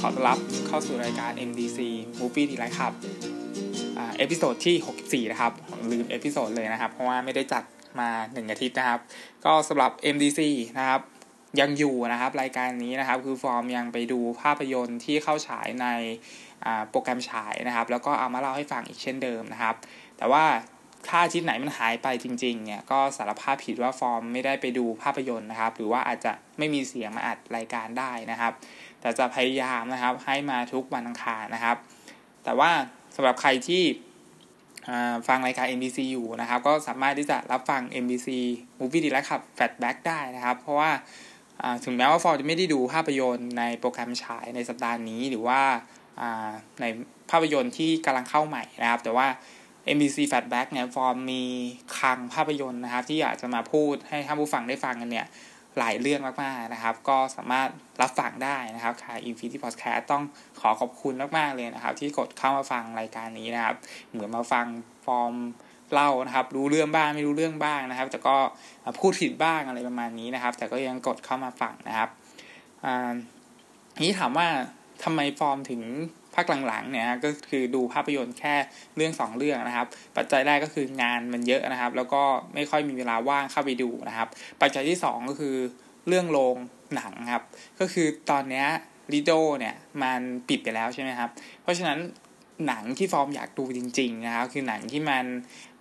ขอต้อนรับเข้าสู่รายการ MDC Movie d e l i g h t ครับอ่า episode ที่ 64 นะครับลืม episode เลยนะครับ เพราะว่าไม่ได้จัดมา 1 อาทิตย์นะครับ ก็สำหรับ MDC นะครับ ยังอยู่นะครับ รายการนี้นะครับ คือฟอร์มยังไปดูภาพยนตร์ที่เข้าฉายในอ่าโปรแกรมฉายนะครับ แล้วก็เอามาเล่าให้ฟังอีกเช่นเดิมนะครับ แต่ว่าถ้าอาทิตย์ไหนมันหายไปจริงๆ เนี่ยก็สารภาพผิดว่าฟอร์มไม่ได้ไปดูภาพยนตร์นะครับ หรือว่าอาจจะไม่มีเสียงมาอัดรายการได้นะครับ แต่จะพยายามนะครับให้มาทุกวันอังคารนะครับ แต่ว่าสำหรับใครที่ฟังรายการ MBC อยู่นะครับ ก็สามารถที่จะรับฟัง MBC Movie d e l i g h t ขับ Fatback ได้นะครับ เพราะว่าถึงแม้ว่าฟอร์มจะไม่ได้ดูภาพยนตร์ในโปรแกรมฉายในสัปดาห์นี้หรือว่าในภาพยนตร์ที่กำลังเข้าใหม่นะครับ แต่ว่า MBC Fatback เนี่ยฟอร์มมีคลังภาพยนตร์นะครับ ที่อยากจะมาพูดให้ท่านผู้ฟังได้ฟังกันเนี่ย หลายเรื่องมากๆนะครับ ก็สามารถรับฟังได้นะครับค่ะ Infinity Podcast ต้องขอขอบคุณมากๆเลยนะครับ ที่กดเข้ามาฟังรายการนี้นะครับ เหมือนมาฟังฟอร์มเล่านะครับ รู้เรื่องบ้างไม่รู้เรื่องบ้างนะครับ แต่ก็พูดผิดบ้างอะไรประมาณนี้นะครับ แต่ก็ยังกดเข้ามาฟังนะครับนี้ถามว่าทำไมฟอร์มถึงาคหลังๆเนี่ยก็คือดูภาพยนตร์แค่เรื่อง 2 เรื่องนะครับ ปัจจัยแรกก็คืองานมันเยอะนะครับ แล้วก็ไม่ค่อยมีเวลาว่างเข้าไปดูนะครับ ปัจจัยที่ 2 ก็คือเรื่องโรงหนังครับ ก็คือตอนนี้ลิโดเนี่ยมันปิดไปแล้วใช่ไหมครับ เพราะฉะนั้นหนังที่ฟอร์มอยากดูจริง ๆ นะครับ คือหนังที่มัน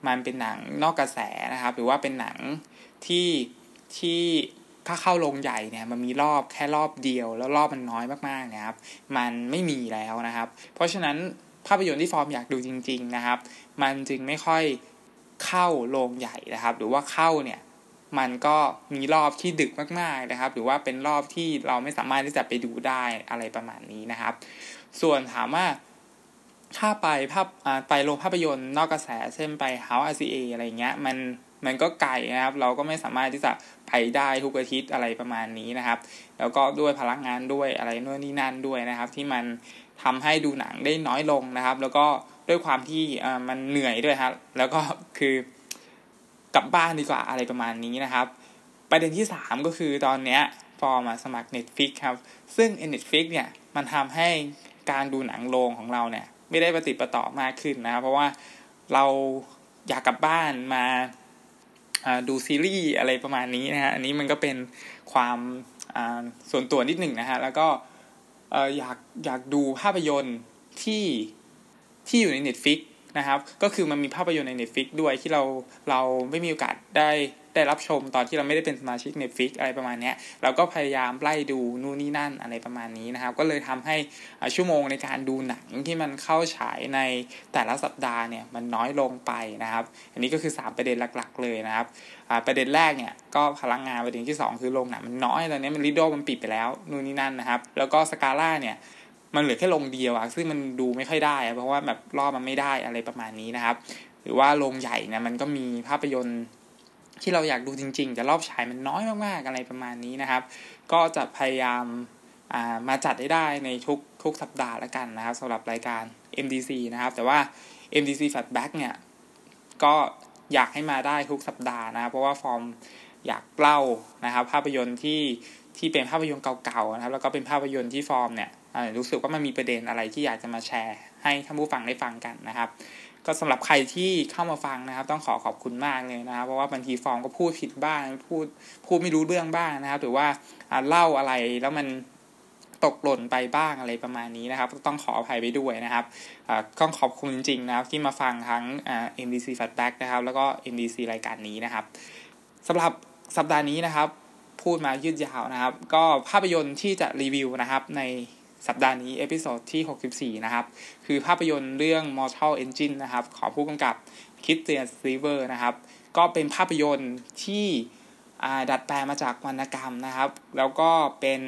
มันเป็นหนังนอกกระแสนะครับ หรือว่าเป็นหนังที่ที่ ถ้าเข้าโรงใหญ่เนี่ยมันมีรอบแค่รอบเดียว แล้วรอบมันน้อยมากๆนะครับ มันไม่มีแล้วนะครับ เพราะฉะนั้นภาพยนตร์ที่ฟอร์มอยากดูจริง ๆนะครับ มันจึงไม่ค่อยเข้าโรงใหญ่นะครับ หรือว่าเข้าเนี่ยมันก็มีรอบที่ดึกมากๆนะครับ หรือว่าเป็นรอบที่เราไม่สามารถที่จะไปดูได้อะไรประมาณนี้นะครับ ส่วนถามว่าถ้าไปภาพไปโรงภาพยนตร์นอกกระแสเช่นไป House RCA อะไรเงี้ย มัน มันก็ไกลนะครับ เราก็ไม่สามารถที่จะไปได้ทุกอาทิตย์อะไรประมาณนี้นะครับ แล้วก็ด้วยพลังงานด้วยอะไรนู่นนี่นั่นด้วยนะครับ ที่มันทำให้ดูหนังได้น้อยลงนะครับ แล้วก็ด้วยความที่มันเหนื่อยด้วยครับแล้วก็คือกลับบ้านดีกว่าอะไรประมาณนี้นะครับ ประเด็นที่สามก็คือตอนเนี้ยฟอร์มาสมัคร Netflix ครับ ซึ่ง Netflix เนี่ยมันทำให้การดูหนังโรงของเราเนี่ย ไม่ได้ปฏิปต่อมากขึ้นนะครับ เพราะว่าเราอยากกลับบ้านมา ดูซีรีส์อะไรประมาณนี้นะฮะอันนี้มันก็เป็นความส่วนตัวนิดหนึ่งนะฮะแล้วก็อยากอยากดูภาพยนตร์ที่ที่อยู่ใน Netflix นะครับ ก็คือมันมีภาพยนตร์ใน Netflix ด้วยที่เราเราไม่มีโอกาสได้ ได้รับชมตอนที่เราไม่ได้เป็นสมาชิก Netflix อะไรประมาณนี้เราก็พยายามไล่ดูนู่นนี่นั่นอะไรประมาณนี้นะครับ ก็เลยทำให้ชั่วโมงในการดูหนังที่มันเข้าฉายในแต่ละสัปดาห์เนี่ยมันน้อยลงไปนะครับ อันนี้ก็คือ 3 ประเด็นหลัก ๆ เลยนะครับประเด็นแรกเนี่ยก็พลังงานประเด็นที่ 2 คือโรงหนังมันน้อยตอนนี้มันริโดมันปิดไปแล้วนู่นนี่นั่นนะครับ แล้วก็สกาล่าเนี่ยมันเหลือแค่ลงเดียวอะซึ่งมันดูไม่ค่อยได้เพราะว่าแบบรอบมันไม่ได้อะไรประมาณนี้นะครับ หรือว่าโรงใหญ่เนี่ยมันก็มีภาพยนตร์ ที่เราอยากดูจริง ๆ แต่รอบฉายมันน้อยมากๆอะไรประมาณนี้นะครับ ก็จะพยายามมาจัดให้ได้ในทุกทุกสัปดาห์ละกันนะครับสำหรับรายการ MDC นะครับ แต่ว่า MDC Fatback เนี่ย ก็อยากให้มาได้ทุกสัปดาห์นะครับเพราะว่าฟอร์มอยากเล่านะครับ ภาพยนตร์ที่ที่เป็นภาพยนตร์เก่าๆนะครับ แล้วก็เป็นภาพยนตร์ที่ฟอร์มเนี่ยรู้สึกว่ามันมีประเด็นอะไรที่อยากจะมาแชร์ ให้ท่านผู้ฟังได้ฟังกันนะครับ ก็สำหรับใครที่เข้ามาฟังนะครับ ต้องขอขอบคุณมากเลยนะครับ เพราะว่าบางทีฟองก็พูดผิดบ้างพูดพูดไม่รู้เรื่องบ้างนะครับ หรือว่าเล่าอะไรแล้วมันตกหล่นไปบ้างอะไรประมาณนี้นะครับ ต้องขออภัยไปด้วยนะครับต้องขอบคุณจริงๆนะครับที่มาฟังทั้ง MDC Fatback นะครับ แล้วก็ MDC รายการนี้นะครับสำหรับสัปดาห์นี้นะครับ พูดมายืดยาวนะครับ ก็ภาพยนตร์ที่จะรีวิวนะครับใน สัปดาห์นี้ episode ที่ 64 นะครับ คือภาพยนตร์เรื่อง Mortal Engine นะครับ ของผู้กำกับคริสเตียนริเวอร์สนะครับ ก็เป็นภาพยนตร์ที่ดัดแปลงมาจากวรรณกรรมนะครับ แล้วก็เป็น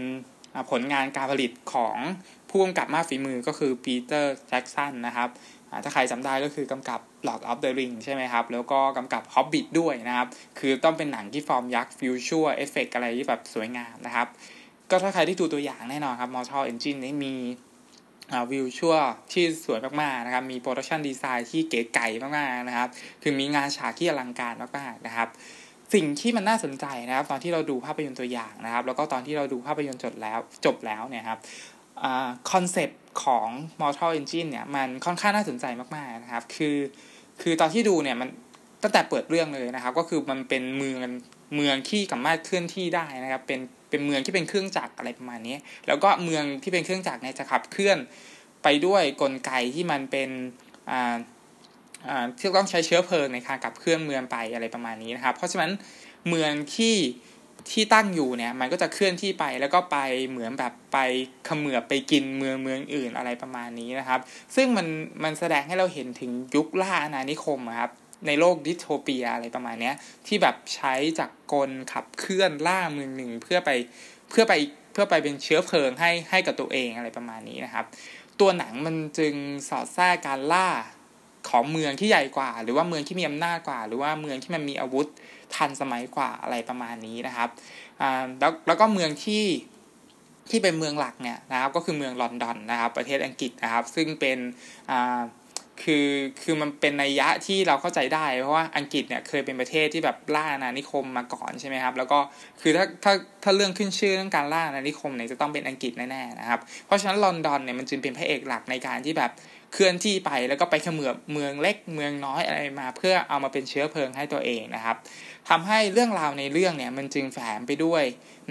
ผลงานการผลิตของผู้กำกับมากฝีมือก็คือปีเตอร์แจ็กสันนะครับถ้าใครจำได้ก็คือกำกับ Lord of the Ring ใช่ไหมครับ แล้วก็กำกับ Hobbit ด้วยนะครับ คือต้องเป็นหนังที่ฟอร์มยักษ์ visual effect อะไรที่แบบสวยงามนะครับ ก็ถ้าใครที่ดูตัวอย่างแน่นอนครับ Mortal Engine นี่มีวิวชั่วที่สวยมาก ๆ นะครับ มี production design ที่เก๋ไก่มาก ๆ นะครับ คือมีงานฉากที่อลังการมาก ๆ นะครับ สิ่งที่มันน่าสนใจนะครับ ตอนที่เราดูภาพยนตร์ตัวอย่างนะครับ แล้วก็ตอนที่เราดูภาพยนตร์จบแล้วจบแล้วเนี่ยครับคอนเซปต์ของ Mortal Engine เนี่ย มันค่อนข้างน่าสนใจมาก ๆ นะครับ คือ คือตอนที่ดูเนี่ยมันตั้งแต่เปิดเรื่องเลยนะครับ ก็คือมันเป็นเมือง เมืองที่สามารถเคลื่อนที่ได้นะครับ เป็นเป็นเมืองที่เป็นเครื่องจักรอะไรประมาณนี้ แล้วก็เมืองที่เป็นเครื่องจักรเนี่ยจะขับเคลื่อนไปด้วยกลไกที่มันเป็นอ่าอ่าที่ต้องใช้เชื้อเพลิงในการขับเคลื่อนเมืองไปอะไรประมาณนี้นะครับ เพราะฉะนั้นเมืองที่ที่ตั้งอยู่เนี่ยมันก็จะเคลื่อนที่ไปแล้วก็ไปเหมือนแบบไปขมือบไปกินเมืองเมืองอื่นอะไรประมาณนี้นะครับ ซึ่งมันมันแสดงให้เราเห็นถึงยุคล่าอาณานิคมครับ ในโลกดิสโทเปียอะไรประมาณนี้ที่แบบใช้จากกลขับเคลื่อนล่าเมืองหนึ่งเพื่อไปเพื่อไปเพื่อไปเป็นเชื้อเพลิงให้ให้กับตัวเองอะไรประมาณนี้นะครับ ตัวหนังมันจึงสอดแทรกการล่าของเมืองที่ใหญ่กว่า หรือว่าเมืองที่มีอำนาจกว่า หรือว่าเมืองที่มันมีอาวุธทันสมัยกว่าอะไรประมาณนี้นะครับอ่าแล้วแล้วก็เมืองที่ที่เป็นเมืองหลักเนี่ยนะครับก็คือเมืองลอนดอนนะครับ ประเทศอังกฤษนะครับ ซึ่งเป็นอ่า คือคือมันเป็นนัยยะที่เราเข้าใจได้ เพราะว่าอังกฤษเนี่ยเคยเป็นประเทศที่แบบล่าอาณานิคมมาก่อนใช่ไหมครับ แล้วก็คือถ้าถ้าถ้าเรื่องขึ้นชื่อเรื่องการล่าอาณานิคมเนี่ยจะต้องเป็นอังกฤษแน่ๆนะครับ เพราะฉะนั้นลอนดอนเนี่ยมันจึงเป็นพระเอกหลักในการที่แบบเคลื่อนที่ไปแล้วก็ไปเขมือบเมืองเล็กเมืองน้อยอะไรมา เพื่อเอามาเป็นเชื้อเพลิงให้ตัวเองนะครับทำให้เรื่องราวในเรื่องเนี่ยมันจึงแฝงไปด้วย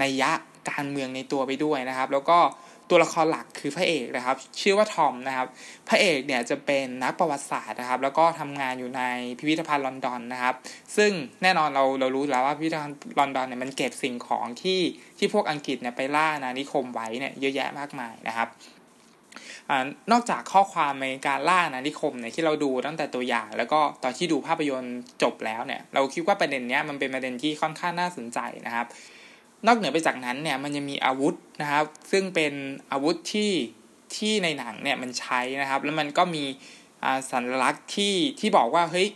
นัยยะการเมืองในตัวไปด้วยนะครับ แล้วก็ ตัวละครหลักคือพระเอกนะครับ ชื่อว่าทอมนะครับ พระเอกเนี่ยจะเป็นนักประวัติศาสตร์นะครับ แล้วก็ทำงานอยู่ในพิพิธภัณฑ์ลอนดอนนะครับ ซึ่งแน่นอนเราเรารู้แล้วว่าพิพิธภัณฑ์ลอนดอนเนี่ยมันเก็บสิ่งของที่ที่พวกอังกฤษเนี่ยไปล่านานิคมไว้เนี่ยเยอะแยะมากมายนะครับอนอกจากข้อความในการล่านานิคมเนี่ยที่เราดูตั้งแต่ตัวอย่าง แล้วก็ตอนที่ดูภาพยนตร์จบแล้วเนี่ยเราคิดว่าประเด็นเนี้ยมันเป็นประเด็นที่ค่อนข้างน่าสนใจนะครับ นอกเหนือไปจากนั้นเนี่ยมันยังมีอาวุธนะครับ ซึ่งเป็นอาวุธที่ที่ในหนังเนี่ยมันใช้นะครับ แล้วมันก็มีสัญลักษณ์ที่ที่บอกว่าเฮ้ย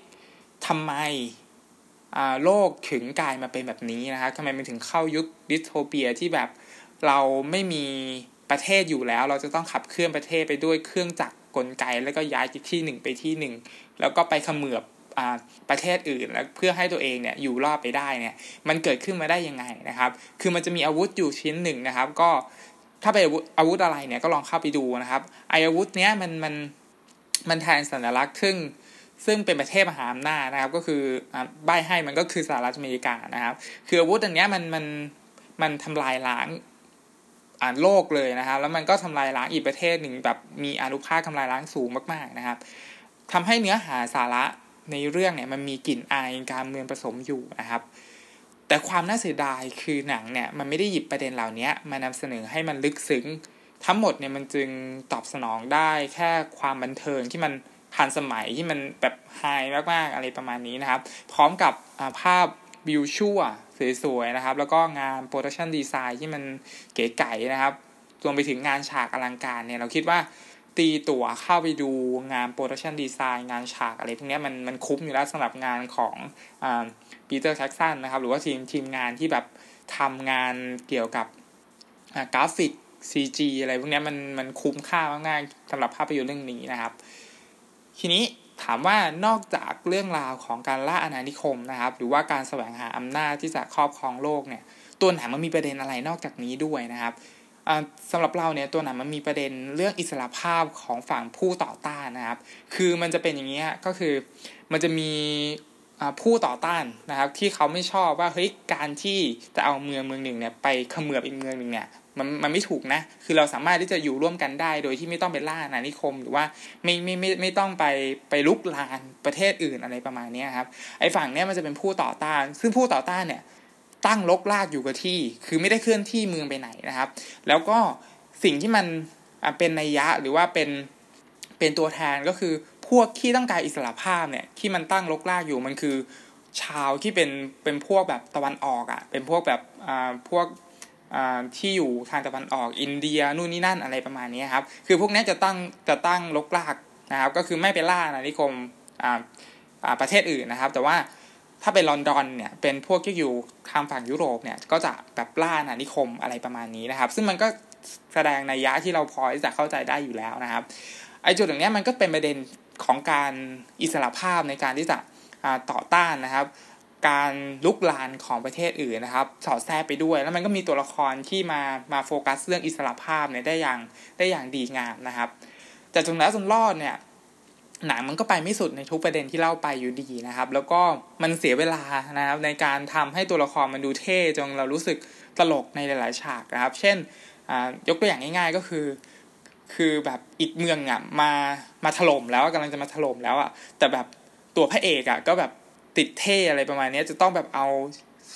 ทำไมโลกถึงกลายมาเป็นแบบนี้นะครับทำไมมันถึงเข้ายุคดิสโทเปียที่แบบเราไม่มีประเทศอยู่แล้ว เราจะต้องขับเคลื่อนประเทศไปด้วยเครื่องจักรกลไก แล้วก็ย้ายจากที่หนึ่งไปที่หนึ่งแล้วก็ไปขมือบ ประเทศอื่น แล้วเพื่อให้ตัวเองเนี่ยอยู่รอดไปได้เนี่ยมันเกิดขึ้นมาได้ยังไงนะครับ คือมันจะมีอาวุธอยู่ชิ้นหนึ่งนะครับ ก็ถ้าเป็นอาวุธอะไรเนี่ยก็ลองเข้าไปดูนะครับไออาวุธเนี้ยมันมันมันแทนสัญลักษณ์ซึ่งซึ่งเป็นประเทศมหาอำนาจนะครับ ก็คือใบให้มันก็คือสหรัฐอเมริกานะครับ คืออาวุธอันนี้ยมันมันมันทำลายล้างอ่านโลกเลยนะครับ แล้วมันก็ทำลายล้างอีกประเทศหนึ่งแบบมีอนุภาคทำลายล้างสูงมากๆนะครับทำให้เนื้อหาสาระ ในเรื่องเนี่ยมันมีกลิ่นอายการเมืองผสมอยู่นะครับ แต่ความน่าเสียดายคือหนังเนี่ยมันไม่ได้หยิบประเด็นเหล่านี้มานำเสนอให้มันลึกซึ้ง ทั้งหมดเนี่ยมันจึงตอบสนองได้แค่ความบันเทิงที่มันทันสมัยที่มันแบบ high มากๆอะไรประมาณนี้นะครับ พร้อมกับภาพวิวชั่วสวยๆนะครับ แล้วก็งาน production design ที่มันเก๋ไก๋นะครับรวมไปถึงงานฉากอลังการเนี่ยเราคิดว่า ตีตั๋วเข้าไปดูงาน production design งานฉากอะไรพวกนี้มันมันคุ้มอยู่แล้วสำหรับงานของปีเตอร์แจ็กสันนะครับ หรือว่าทีมทีมงานที่แบบทำงานเกี่ยวกับกราฟิก CG อะไรพวกนี้มันมันคุ้มค่ามากๆสำหรับภาพยนตร์เรื่องนี้นะครับ ทีนี้ถามว่านอกจากเรื่องราวของการล่าอาณานิคมนะครับ หรือว่าการแสวงหาอำนาจที่จะครอบครองโลกเนี่ย ตัวหนังมันมีประเด็นอะไรนอกจากนี้ด้วยนะครับ สำหรับเราเนี่ยตัวหนังมันมีประเด็นเรื่องอิสระภาพของฝั่งผู้ต่อต้านนะครับ คือมันจะเป็นอย่างนี้ก็คือมันจะมีผู้ต่อต้านนะครับ ที่เขาไม่ชอบว่าเฮ้ยการที่จะเอาเมืองเมืองหนึ่งเนี่ยไปเขมือบอีกเมืองหนึ่งเนี่ยมันมันไม่ถูกนะ คือเราสามารถที่จะอยู่ร่วมกันได้ โดยที่ไม่ต้องไปล่านานิคม หรือว่าไม่ไม่ไม่ไม่ต้องไปไปลุกลานประเทศอื่นอะไรประมาณนี้ครับ ไอ้ฝั่งเนี้ยมันจะเป็นผู้ต่อต้าน ซึ่งผู้ต่อต้านเนี่ย ตั้งลกลากอยู่กับที่ คือไม่ได้เคลื่อนที่เมืองไปไหนนะครับ แล้วก็สิ่งที่มันเป็นนัยยะหรือว่าเป็นเป็นตัวแทนก็คือพวกที่ต้องการอิสระภาพเนี่ยที่มันตั้งลกลากอยู่มันคือชาวที่เป็นเป็นพวกแบบตะวันออกอะ่ะเป็นพวกแบบอ่าพวกอ่าที่อยู่ทางตะวันออกอินเดียนู่นนี่นั่นอะไรประมาณนี้ครับคือพวกนี้จะตั้งจะตั้งลกลากนะครับ ก็คือไม่ไปล่านานิคมอ่าอ่าประเทศอื่นนะครับ แต่ว่า ถ้าเป็นลอนดอนเนี่ยเป็นพวกที่อยู่ทางฝั่งยุโรปเนี่ยก็จะแบบล่านานิคมอะไรประมาณนี้นะครับ ซึ่งมันก็แสดงในยะที่เราพอจะเข้าใจได้อยู่แล้วนะครับไอ้จุดอย่างนี้มันก็เป็นประเด็นของการอิสระภาพในการที่จะต่อต้านนะครับ การลุกลานของประเทศอื่นนะครับ สอดแทรกไปด้วย แล้วมันก็มีตัวละครที่มามาโฟกัสเรื่องอิสระภาพเนี่ยได้อย่างได้อย่างดีงามนะครับแต่จนแล้วจนรอดเนี่ย หนังมันก็ไปไม่สุดในทุกประเด็นที่เล่าไปอยู่ดีนะครับ แล้วก็มันเสียเวลานะครับ ในการทำให้ตัวละครมันดูเท่จนเรารู้สึกตลกในหลาย ๆ ฉากนะครับ เช่นยกตัวอย่างง่าย ๆ ก็คือ คือแบบอีกเมืองอะมามาถล่มแล้วกำลังจะมาถล่มแล้วอะแต่แบบตัวพระเอกอะก็แบบติดเท่อะไรประมาณนี้จะต้องแบบเอา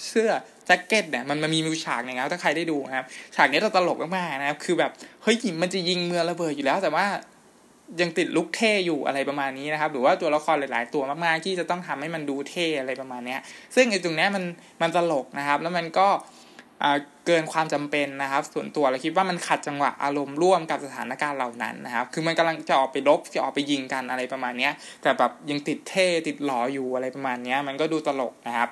เสื้อแจ็คเก็ตเนี่ยมันมันมีมิวฉากอย่างเงี้ยถ้าใครได้ดูนะครับ ฉากนี้จะตลกมากๆนะครับ คือแบบเฮ้ยมันจะยิงเมืองระเบิดอยู่แล้ว แต่ว่า ยังติดลุกเท่อยู่อะไรประมาณนี้นะครับ หรือว่าตัวละครหลาย ๆ ตัวมากๆที่จะต้องทำให้มันดูเท่อะไรประมาณนี้ซึ่งไอ้ตรงนี้มันมันตลกนะครับ แล้วมันก็เกินความจำเป็นนะครับ ส่วนตัวเราคิดว่ามันขัดจังหวะอารมณ์ร่วมกับสถานการณ์เหล่านั้นนะครับ คือมันกำลังจะออกไปลบจะออกไปยิงกันอะไรประมาณนี้แต่แบบยังติดเท่ติดหล่ออยู่อะไรประมาณนี้มันก็ดูตลกนะครับ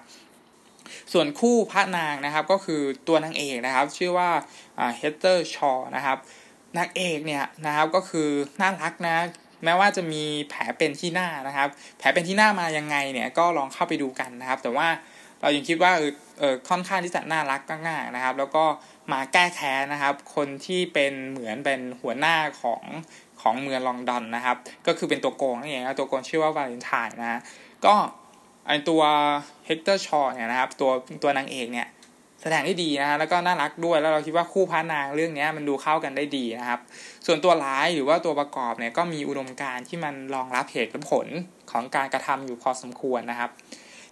ส่วนคู่พระนางนะครับก็คือตัวนางเอกนะครับ ชื่อว่าเฮเตอร์ชอนะครับ นางเอกเนี่ยนะครับก็คือน่ารักนะแม้ว่าจะมีแผลเป็นที่หน้านะครับ แผลเป็นที่หน้ามายังไงเนี่ยก็ลองเข้าไปดูกันนะครับ แต่ว่าเรายังคิดว่าเออเออค่อนข้างที่จะน่ารักง่ายๆนะครับ แล้วก็มาแก้แค้นนะครับ คนที่เป็นเหมือนเป็นหัวหน้าของของเมืองลอนดอนนะครับ ก็คือเป็นตัวโกงนั่นเองตัวโกงชื่อว่าวาเลนไทน์นะก็ไอตัวเฮสเตอร์ชอว์เนี่ยนะครับ ตัวตัวนางเอกเนี่ย แสดงได้ดีนะฮะแล้วก็น่ารักด้วยแล้วเราคิดว่าคู่พระนางเรื่องนี้มันดูเข้ากันได้ดีนะครับ ส่วนตัวร้ายหรือว่าตัวประกอบเนี่ยก็มีอุดมการณ์ที่มันรองรับเหตุและผลของการกระทำอยู่พอสมควรนะครับ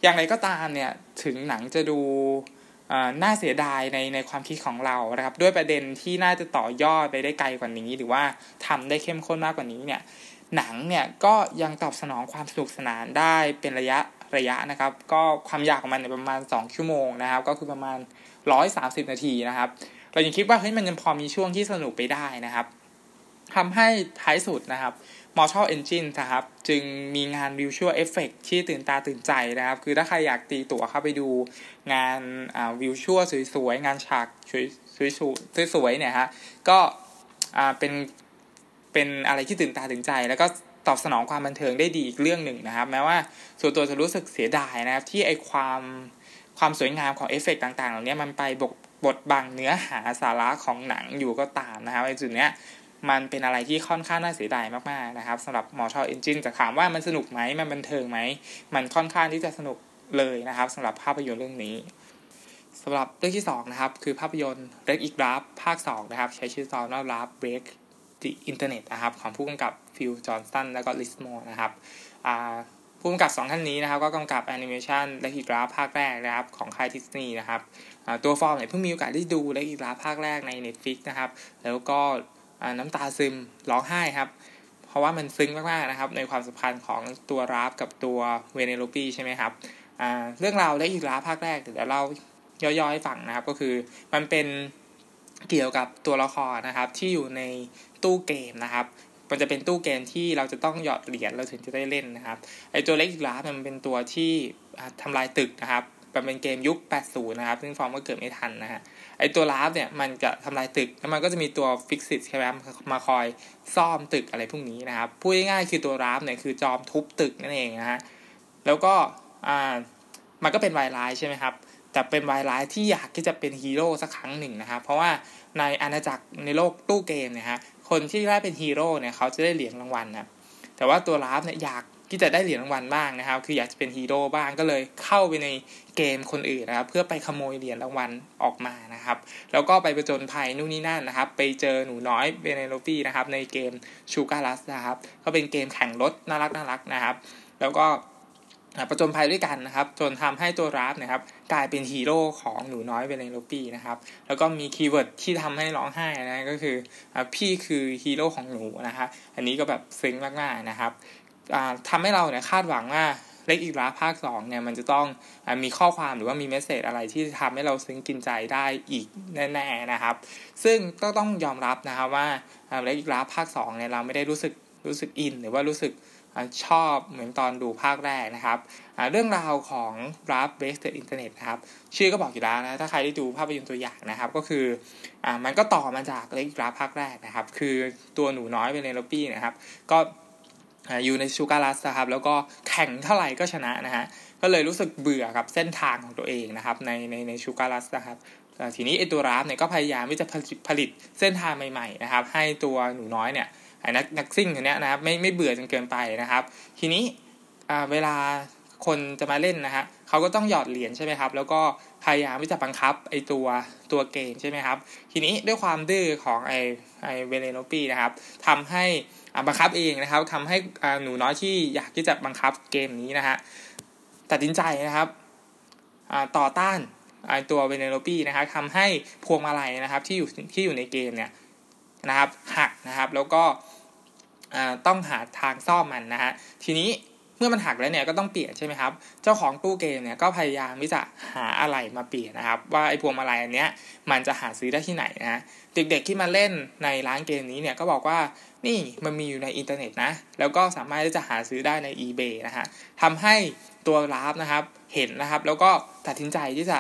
อย่างไรก็ตามเนี่ยถึงหนังจะดูน่าเสียดายในในความคิดของเรานะครับ ด้วยประเด็นที่น่าจะต่อยอดไปได้ไกลกว่านี้ หรือว่าทำได้เข้มข้นมากกว่านี้เนี่ยหนังเนี่ยก็ยังตอบสนองความสนุกสนานได้เป็นระยะ ระยะนะครับ ก็ความยาวของมันประมาณ 2 ชั่วโมงนะครับ ก็คือประมาณร้อยสาสิบนาทีนะครับ เรายังคิดว่าเฮ้ยมันยังพอมีช่วงที่สนุกไปได้นะครับทำให้ท้ายสุดนะครับ Mortal Engine นะครับ จึงมีงาน Visual Effect ที่ตื่นตาตื่นใจนะครับ คือถ้าใครอยากตีตั๋วเข้าไปดูงานอ่า Visual สวยๆ งานฉากสวยๆเนี่ยฮะก็เป็นเป็นอะไรที่ตื่นตาตื่นใจแล้วก็ ตอบสนองความบันเทิงได้ดีอีกเรื่องหนึ่งนะครับ แม้ว่าส่วนตัวจะรู้สึกเสียดายนะครับ ที่ไอความความสวยงามของเอฟเฟกต่างๆ เหล่านี้มันไปบกบทบังเนื้อหาสาระของหนังอยู่ก็ตามนะครับในจุดเนี้ยมันเป็นอะไรที่ค่อนข้างน่าเสียดายมากๆนะครับสำหรับ Mortal Engine จะถามว่ามันสนุกไหมมันบันเทิงไหม มันค่อนข้างที่จะสนุกเลยนะครับสำหรับภาพยนตร์เรื่องนี้สำหรับเรื่องที่2นะครับคือภาพยนตร์ Wreck-It Ralph ภาค2นะครับใช้ชื่อตอนว่า Ralph Breaks the Internet นะครับของผู้กำกับ ฟิลจอห์นสตันและก็ริชมัวร์นะครับผู้กำกับสองท่านนี้นะครับ ก็กำกับแอนิเมชัน Wreck-It Ralph ภาคแรกนะครับ ของค่ายดิสนีย์นะครับตัวฟอร์มเนี่ยเพิ่งมีโอกาสได้ดู Wreck-It Ralph ภาคแรกใน Netflix นะครับ แล้วก็น้ำตาซึมร้องไห้ครับ เพราะว่ามันซึ้งมากๆนะครับ ในความสัมพันธ์ของตัวราฟกับตัวเวเนโลปี้ใช่ไหมครับเรื่องราว Wreck-It Ralph ภาคแรกเดี๋ยวเราย่อยๆให้ฟังนะครับ ก็คือมันเป็นเกี่ยวกับตัวละครนะครับที่อยู่ในตู้เกมนะครับ มันจะเป็นตู้เกมที่เราจะต้องหยอดเหรียญเราถึงจะได้เล่นนะครับไอตัว Wreck-It Ralph มันเป็นตัวที่ทำลายตึกนะครับมันเป็นเกมยุค 80 นะครับ ซึ่งฟอร์มก็เกิดไม่ทันนะฮะ ไอตัวราล์ฟเนี่ย มันจะทำลายตึก แล้วมันก็จะมีตัว Fix-It ใช่ไหมมาคอยซ่อมตึกอะไรพวกนี้นะครับ พูดง่ายๆคือตัวราล์ฟเนี่ย คือจอมทุบตึกนั่นเองนะฮะ แล้วก็ อ่า มันก็เป็นวายร้ายใช่ไหมครับ แต่เป็นวายร้ายที่อยากที่จะเป็นฮีโร่สักครั้งหนึ่งนะครับ เพราะว่าในอาณาจักรในโลกตู้เกมเนี่ยฮะ คนที่ได้เป็นฮีโร่เนี่ยเขาจะได้เหรียญรางวัลนะแต่ว่าตัวราล์ฟเนี่ยอยากที่จะได้เหรียญรางวัลบ้างนะครับ คืออยากจะเป็นฮีโร่บ้างก็เลยเข้าไปในเกมคนอื่นนะครับ เพื่อไปขโมยเหรียญรางวัลออกมานะครับ แล้วก็ไปประจนภัยนู่นนี่นั่นนะครับ ไปเจอหนูน้อยเวเนโลปี้นะครับ ในเกม Sugar Rush นะครับ ก็เป็นเกมแข่งรถน่ารักน่ารักนะครับ แล้วก็ ประจนภัยด้วยกันนะครับ จนทำให้ตัวราล์ฟนะครับกลายเป็นฮีโร่ของหนูน้อยเวเนโลปี้นะครับ แล้วก็มี keyword ที่ทำให้ร้องไห้นะก็คือพี่คือฮีโร่ของหนูนะครับอันนี้ก็แบบซึ้งมากๆนะครับทำให้เราเนี่ยคาดหวังว่า Wreck-It Ralph ภาค2เนี่ยมันจะต้องอมีข้อความหรือว่ามีเมสเซจอะไรที่ทำให้เราซึ้งกินใจได้อีกแน่ๆนะครับ ซึ่งก็ต้องยอมรับนะครับว่าเล็กอีกราภาค2เนี่ยเราไม่ได้รู้สึกรู้สึกอิน หรือว่ารู้สึก ชอบเหมือนตอนดูภาคแรกนะครับ เรื่องราวของ r a f Break the Internet นะครับ ชื่อก็บอกอยู่แล้วนะ ถ้าใครได้ดูภาพยนตร์ตัวอย่างนะครับ ก็คืออมันก็ต่อมาจากเล็กราฟภาคแรกนะครับ คือตัวหนูน้อยเป็นเนโรปี้นะครับ ก็อยู่ในชูการัสนะครับ แล้วก็แข่งเท่าไหร่ก็ชนะนะฮะ ก็เลยรู้สึกเบื่อกับเส้นทางของตัวเองนะครับ ในในในชูการัสนะครับทีนี้ไอตัวราฟเนี่ยก็พยายามที่จะผลิตเส้นทางใหม่ๆนะครับ ให้ตัวหนูน้อยเนี่ย นักนักซิ่งคนนี้นะครับไม่ไม่เบื่อจนเกินไปนะครับ ทีนี้เวลาคนจะมาเล่นนะฮะเขาก็ต้องหยอดเหรียญใช่ไหมครับ แล้วก็พยายามที่จะบังคับไอตัวตัวเกมใช่ไหมครับ ทีนี้ด้วยความดื้อของไอไอเวเลโนปีนะครับทำให้บังคับเองนะครับทำให้หนูน้อยที่อยากที่จะบังคับเกมนี้นะฮะตัดสินใจนะครับต่อต้านไอตัวเวเนโรปีนะครับทำให้พวงมาลัยนะครับที่อยู่ที่อยู่ในเกมเนี่ยนะครับหักนะครับ แล้วก็ ต้องหาทางซ่อมมันนะฮะทีนี้เมื่อมันหักแล้วเนี่ยก็ต้องเปลี่ยนใช่ไหมครับ เจ้าของตู้เกมเนี่ยก็พยายามที่จะหาอะไรมาเปลี่ยนนะครับ ว่าไอ้พวงมาลัยอันเนี้ยมันจะหาซื้อได้ที่ไหนนะเด็กๆที่มาเล่นในร้านเกมนี้เนี่ยก็บอกว่านี่มันมีอยู่ในอินเทอร์เน็ตนะ แล้วก็สามารถที่จะหาซื้อได้ใน eBay นะฮะทำให้ตัวราล์ฟนะครับเห็นนะครับ แล้วก็ตัดสินใจที่จะ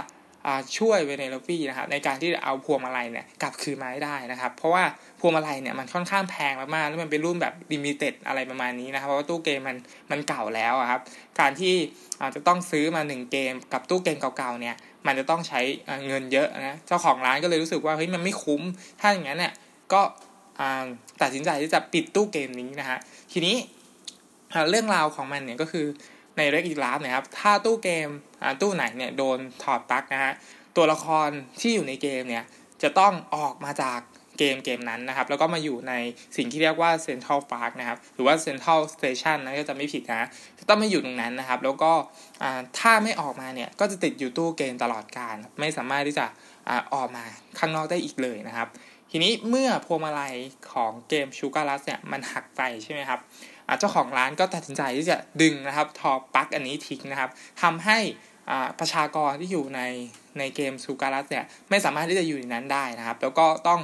ช่วยเวเนโลปี้นะครับในการที่เอาพวงมาลัยเนี่ยกลับคืนมาให้ได้นะครับ เพราะว่า พวงมาลัยเนี่ยมันค่อนข้างแพงมากๆแล้วมันเป็นรุ่นแบบ limited อะไรประมาณนี้นะครับ เพราะว่าตู้เกมมันมันเก่าแล้วครับ การที่อาจจะต้องซื้อมา 1 เกมกับตู้เกมเก่าๆเนี่ยมันจะต้องใช้เงินเยอะนะเจ้าของร้านก็เลยรู้สึกว่าเฮ้ยมันไม่คุ้ม ถ้าอย่างนั้นเนี่ยก็ตัดสินใจที่จะปิดตู้เกมนี้นะฮะทีนี้เรื่องราวของมันเนี่ยก็คือในเรกอีกลาฟนะครับ ถ้าตู้เกมตู้ไหนเนี่ยโดนถอดปลั๊กนะฮะตัวละครที่อยู่ในเกมเนี่ยจะต้องออกมาจาก เกมเกมนั้นนะครับ แล้วก็มาอยู่ในสิ่งที่เรียกว่า Central Park นะครับ หรือว่า Central Station นะก็จะไม่ผิดนะจะต้องมาอยู่ตรงนั้นนะครับ แล้วก็ถ้าไม่ออกมาเนี่ย ก็จะติดอยู่ตู้เกมตลอดการ ไม่สามารถที่จะออกมาข้างนอกได้อีกเลยนะครับ ทีนี้เมื่อพวงมาลัยของเกมชูการ์ลัสเนี่ยมันหักไปใช่ไหมครับเจ้าของร้านก็ตัดสินใจที่จะดึงนะครับทอปลั๊กอันนี้ทิ้งนะครับทำให้ประชากรที่อยู่ในในเกมซูการัสเนี่ยไม่สามารถที่จะอยู่ในนั้นได้นะครับ แล้วก็ต้อง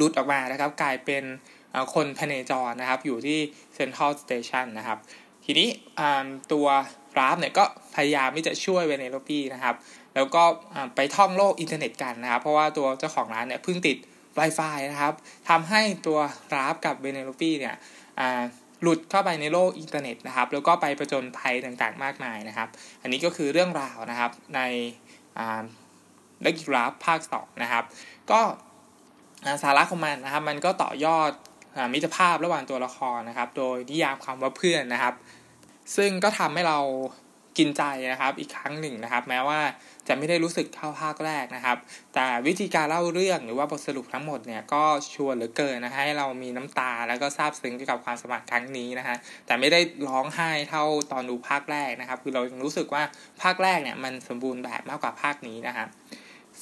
ลุดออกมานะครับ กลายเป็นคนพเนจรนะครับ อยู่ที่ Central Station นะครับ ทีนี้ตัวราล์ฟเนี่ยก็พยายามที่จะช่วยเวเนโลปี้นะครับ แล้วก็ไปท่องโลกอินเทอร์เน็ตกันนะครับ เพราะว่าตัวเจ้าของร้านเนี่ยเพิ่งติด Wi-Fi นะครับทำให้ตัวราล์ฟกับเวเนโลปี้เนี่ยหลุดเข้าไปในโลกอินเทอร์เน็ตนะครับ แล้วก็ไปประจนภัยต่างๆมากมายนะครับ อันนี้ก็คือเรื่องราวนะครับใน Wreck-It Ralph ภาคสองนะครับ ก็ สาระของมันนะครับ มันก็ต่อยอดมิตรภาพระหว่างตัวละครนะครับ โดยนิยามคำว่าเพื่อนนะครับ ซึ่งก็ทำให้เรากินใจนะครับอีกครั้งหนึ่งนะครับ แม้ว่าจะไม่ได้รู้สึกเข้าภาคแรกนะครับ แต่วิธีการเล่าเรื่องหรือว่าบทสรุปทั้งหมดเนี่ยก็ชวนเหลือเกินนะฮะให้เรามีน้ำตาแล้วก็ซาบซึ้งกับความสมัครครั้งนี้นะฮะแต่ไม่ได้ร้องไห้เท่าตอนดูภาคแรกนะครับ คือเรารู้สึกว่าภาคแรกเนี่ยมันสมบูรณ์แบบมากกว่าภาคนี้นะฮะ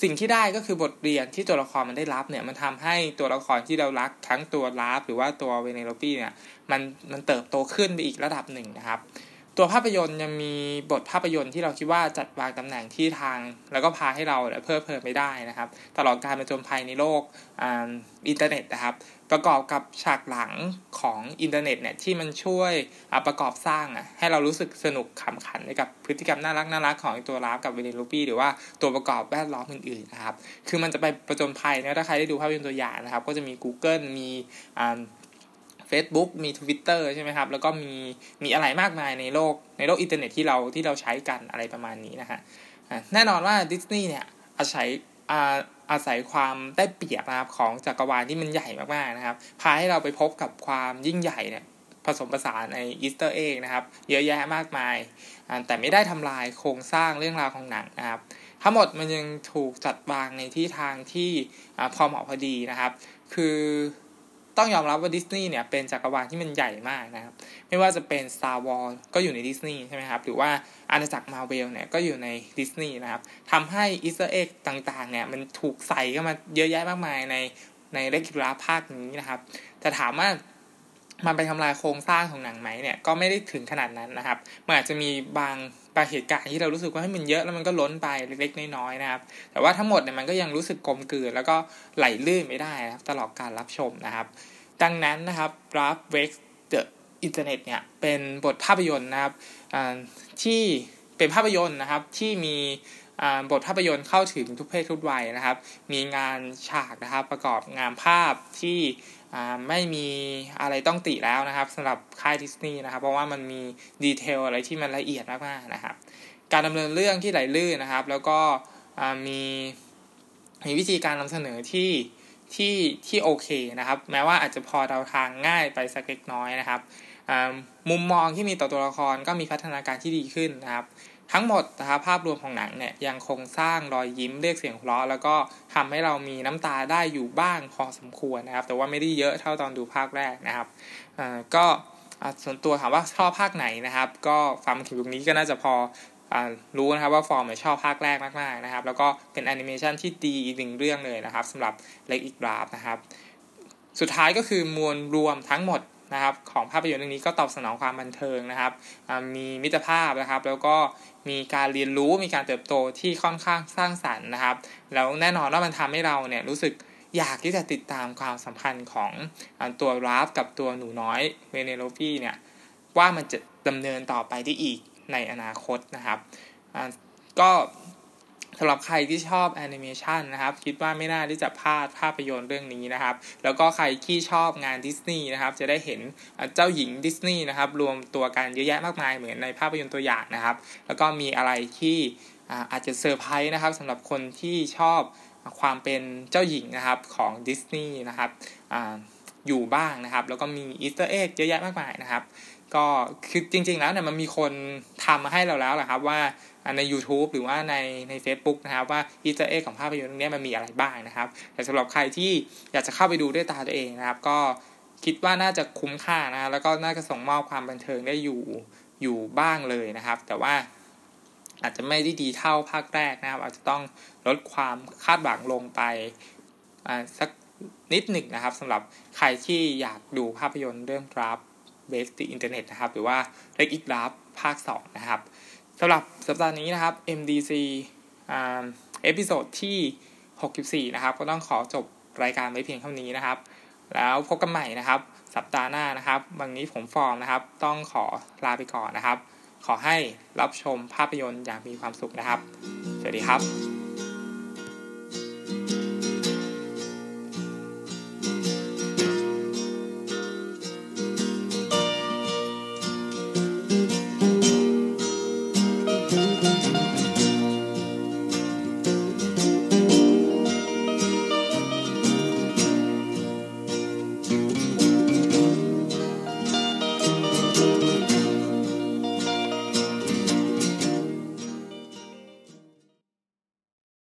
สิ่งที่ได้ก็คือบทเรียนที่ตัวละครมันได้รับเนี่ยมันทำให้ตัวละครที่เรารักทั้งตัวราล์ฟหรือว่าตัวเวเนโลปี้เนี่ยมันมันเติบโตขึ้นไปอีกระดับหนึ่งนะครับ ตัวภาพยนตร์ยังมีบทภาพยนตร์ที่เราคิดว่าจัดวางตำแหน่งที่ทาง แล้วก็พาให้เราเพลิดเพลินไปได้นะครับ ตลอดการประจนภัยในโลกอินเทอร์เน็ตนะครับ ประกอบกับฉากหลังของอินเทอร์เน็ตเนี่ยที่มันช่วยประกอบสร้างอะให้เรารู้สึกสนุกขำขันกับพฤติกรรมน่ารักน่ารักของตัวราล์ฟกับเวเนโลปี้หรือว่าตัวประกอบแวดล้อมอื่นๆนะครับ คือมันจะไปประจนภัยนะถ้าใครได้ดูภาพยนตร์ตัวอย่างนะครับ ก็จะมี Google มี Facebook มี Twitter ใช่ไหมครับ แล้วก็มีมีอะไรมากมายในโลกในโลกอินเทอร์เน็ตที่เราที่เราใช้กันอะไรประมาณนี้นะฮะแน่นอนว่าดิสนีย์เนี่ยอาศัย อาศัยความได้เปรียบนะครับของจักรวาลที่มันใหญ่มากๆนะครับ พาให้เราไปพบกับความยิ่งใหญ่เนี่ยผสมผสานใน Easter egg นะครับ เยอะแยะมากมาย แต่ไม่ได้ทำลายโครงสร้างเรื่องราวของหนังนะครับ ทั้งหมดมันยังถูกจัดวางในที่ทางที่พอเหมาะพอดีนะครับ คือ ต้องยอมรับว่าดิสนีย์เนี่ยเป็นจักรวาลที่มันใหญ่มากนะครับ ไม่ว่าจะเป็น Star Wars ก็อยู่ในดิสนีย์ใช่ไหมครับ หรือว่าอาณาจักรมาร์เวลเนี่ยก็อยู่ในดิสนีย์นะครับทำให้ Easter egg ต่างๆเนี่ยมันถูกใส่เข้ามาเยอะแยะมากมายในในเรกอิทราล์ฟภาคนี้นะครับแต่ถามว่ามันไปทำลายโครงสร้างของหนังไหมเนี่ยก็ไม่ได้ถึงขนาดนั้นนะครับมันอาจจะมีบาง บางเหตุการณ์ที่เรารู้สึกว่าให้มันเยอะแล้วมันก็ล้นไปเล็กๆน้อยๆนะครับ แต่ว่าทั้งหมดเนี่ยมันก็ยังรู้สึกกลมกลืนแล้วก็ไหลลื่นไปได้นะครับตลอดการรับชมนะครับ ดังนั้นนะครับ Ralph Breaks The Internet เนี่ยเป็นบทภาพยนตร์นะครับที่เป็นภาพยนตร์นะครับที่มี บทภาพยนตร์เข้าถึงทุกเพศทุกวัยนะครับ มีงานฉากนะครับประกอบงานภาพที่ไม่มีอะไรต้องติแล้วนะครับสำหรับค่ายดิสนีย์นะครับ เพราะว่ามันมีดีเทลอะไรที่มันละเอียดมากๆนะครับ การดำเนินเรื่องที่ไหลลื่นนะครับ แล้วก็มีมีวิธีการนำเสนอที่ที่ที่โอเคนะครับ แม้ว่าอาจจะพอเดาทางง่ายไปสักเล็กน้อยนะครับ มุมมองที่มีต่อตัวละครก็มีพัฒนาการที่ดีขึ้นนะครับ ทั้งหมดนะครับภาพรวมของหนังเนี่ยยังคงสร้างรอยยิ้มเรียกเสียงหัวเราะแล้วก็ทำให้เรามีน้ำตาได้อยู่บ้างพอสมควรนะครับ แต่ว่าไม่ได้เยอะเท่าตอนดูภาคแรกนะครับก็ส่วนตัวถามว่าชอบภาคไหนนะครับ ก็ฟังถึงตรงนี้ก็น่าจะพอรู้นะครับว่าฟอร์มชอบภาคแรกมากๆนะครับ แล้วก็เป็นแอนิเมชันที่ดีอีกหนึ่งเรื่องเลยนะครับสำหรับ Wreck-It Ralph นะครับ สุดท้ายก็คือมวลรวมทั้งหมด นะครับของภาพยนตร์เรื่องนี้ก็ตอบสนองความบันเทิงนะครับ มีมิตรภาพนะครับ แล้วก็มีการเรียนรู้มีการเติบโตที่ค่อนข้างสร้างสรรค์นะครับ แล้วแน่นอนว่ามันทำให้เราเนี่ยรู้สึกอยากที่จะติดตามความสัมพันธ์ของตัวราฟกับตัวหนูน้อยเวเนโลฟีเนี่ยว่ามันจะดำเนินต่อไปได้อีกในอนาคตนะครับ ก็ สำหรับใครที่ชอบแอนิเมชันนะครับ คิดว่าไม่น่าที่จะพลาดภาพยนตร์เรื่องนี้นะครับ แล้วก็ใครที่ชอบงานดิสนีย์นะครับ จะได้เห็นเจ้าหญิงดิสนีย์นะครับ รวมตัวกันเยอะแยะมากมายเหมือนในภาพยนตร์ตัวอย่างนะครับ แล้วก็มีอะไรที่อาจจะเซอร์ไพรส์นะครับสำหรับคนที่ชอบความเป็นเจ้าหญิงนะครับของดิสนีย์นะครับอยู่บ้างนะครับ แล้วก็มี Easter egg เยอะแยะมากมายนะครับ ก็คือจริง ๆ แล้วเนี่ยมันมีคนทำมาให้เราแล้วแหละครับว่าใน YouTube หรือว่าในใน Facebook นะครับว่า Easter egg ของภาพยนตร์เรื่องนี้มันมีอะไรบ้างนะครับ แต่สำหรับใครที่อยากจะเข้าไปดูด้วยตาตัวเองนะครับ ก็คิดว่าน่าจะคุ้มค่านะแล้วก็น่าจะส่งมอบความบันเทิงได้อยู่อยู่บ้างเลยนะครับ แต่ว่าอาจจะไม่ได้ดีเท่าภาคแรกนะครับ อาจจะต้องลดความคาดหวังลงไปสักนิดหนึ่งนะครับสำหรับใครที่อยากดูภาพยนตร์เรื่องรับ เบสติอินเทอร์เน็ตนะครับ หรือว่าเล็กอีกรับภาค 2 นะครับสำหรับสัปดาห์นี้นะครับ MDC episode ที่ 64 นะครับ ก็ต้องขอจบรายการไว้เพียงเท่านี้นะครับ แล้วพบกันใหม่นะครับ สัปดาห์หน้านะครับวันนี้ผมฟอร์มนะครับ ต้องขอลาไปก่อนนะครับ ขอให้รับชมภาพยนตร์อย่างมีความสุขนะครับ สวัสดีครับ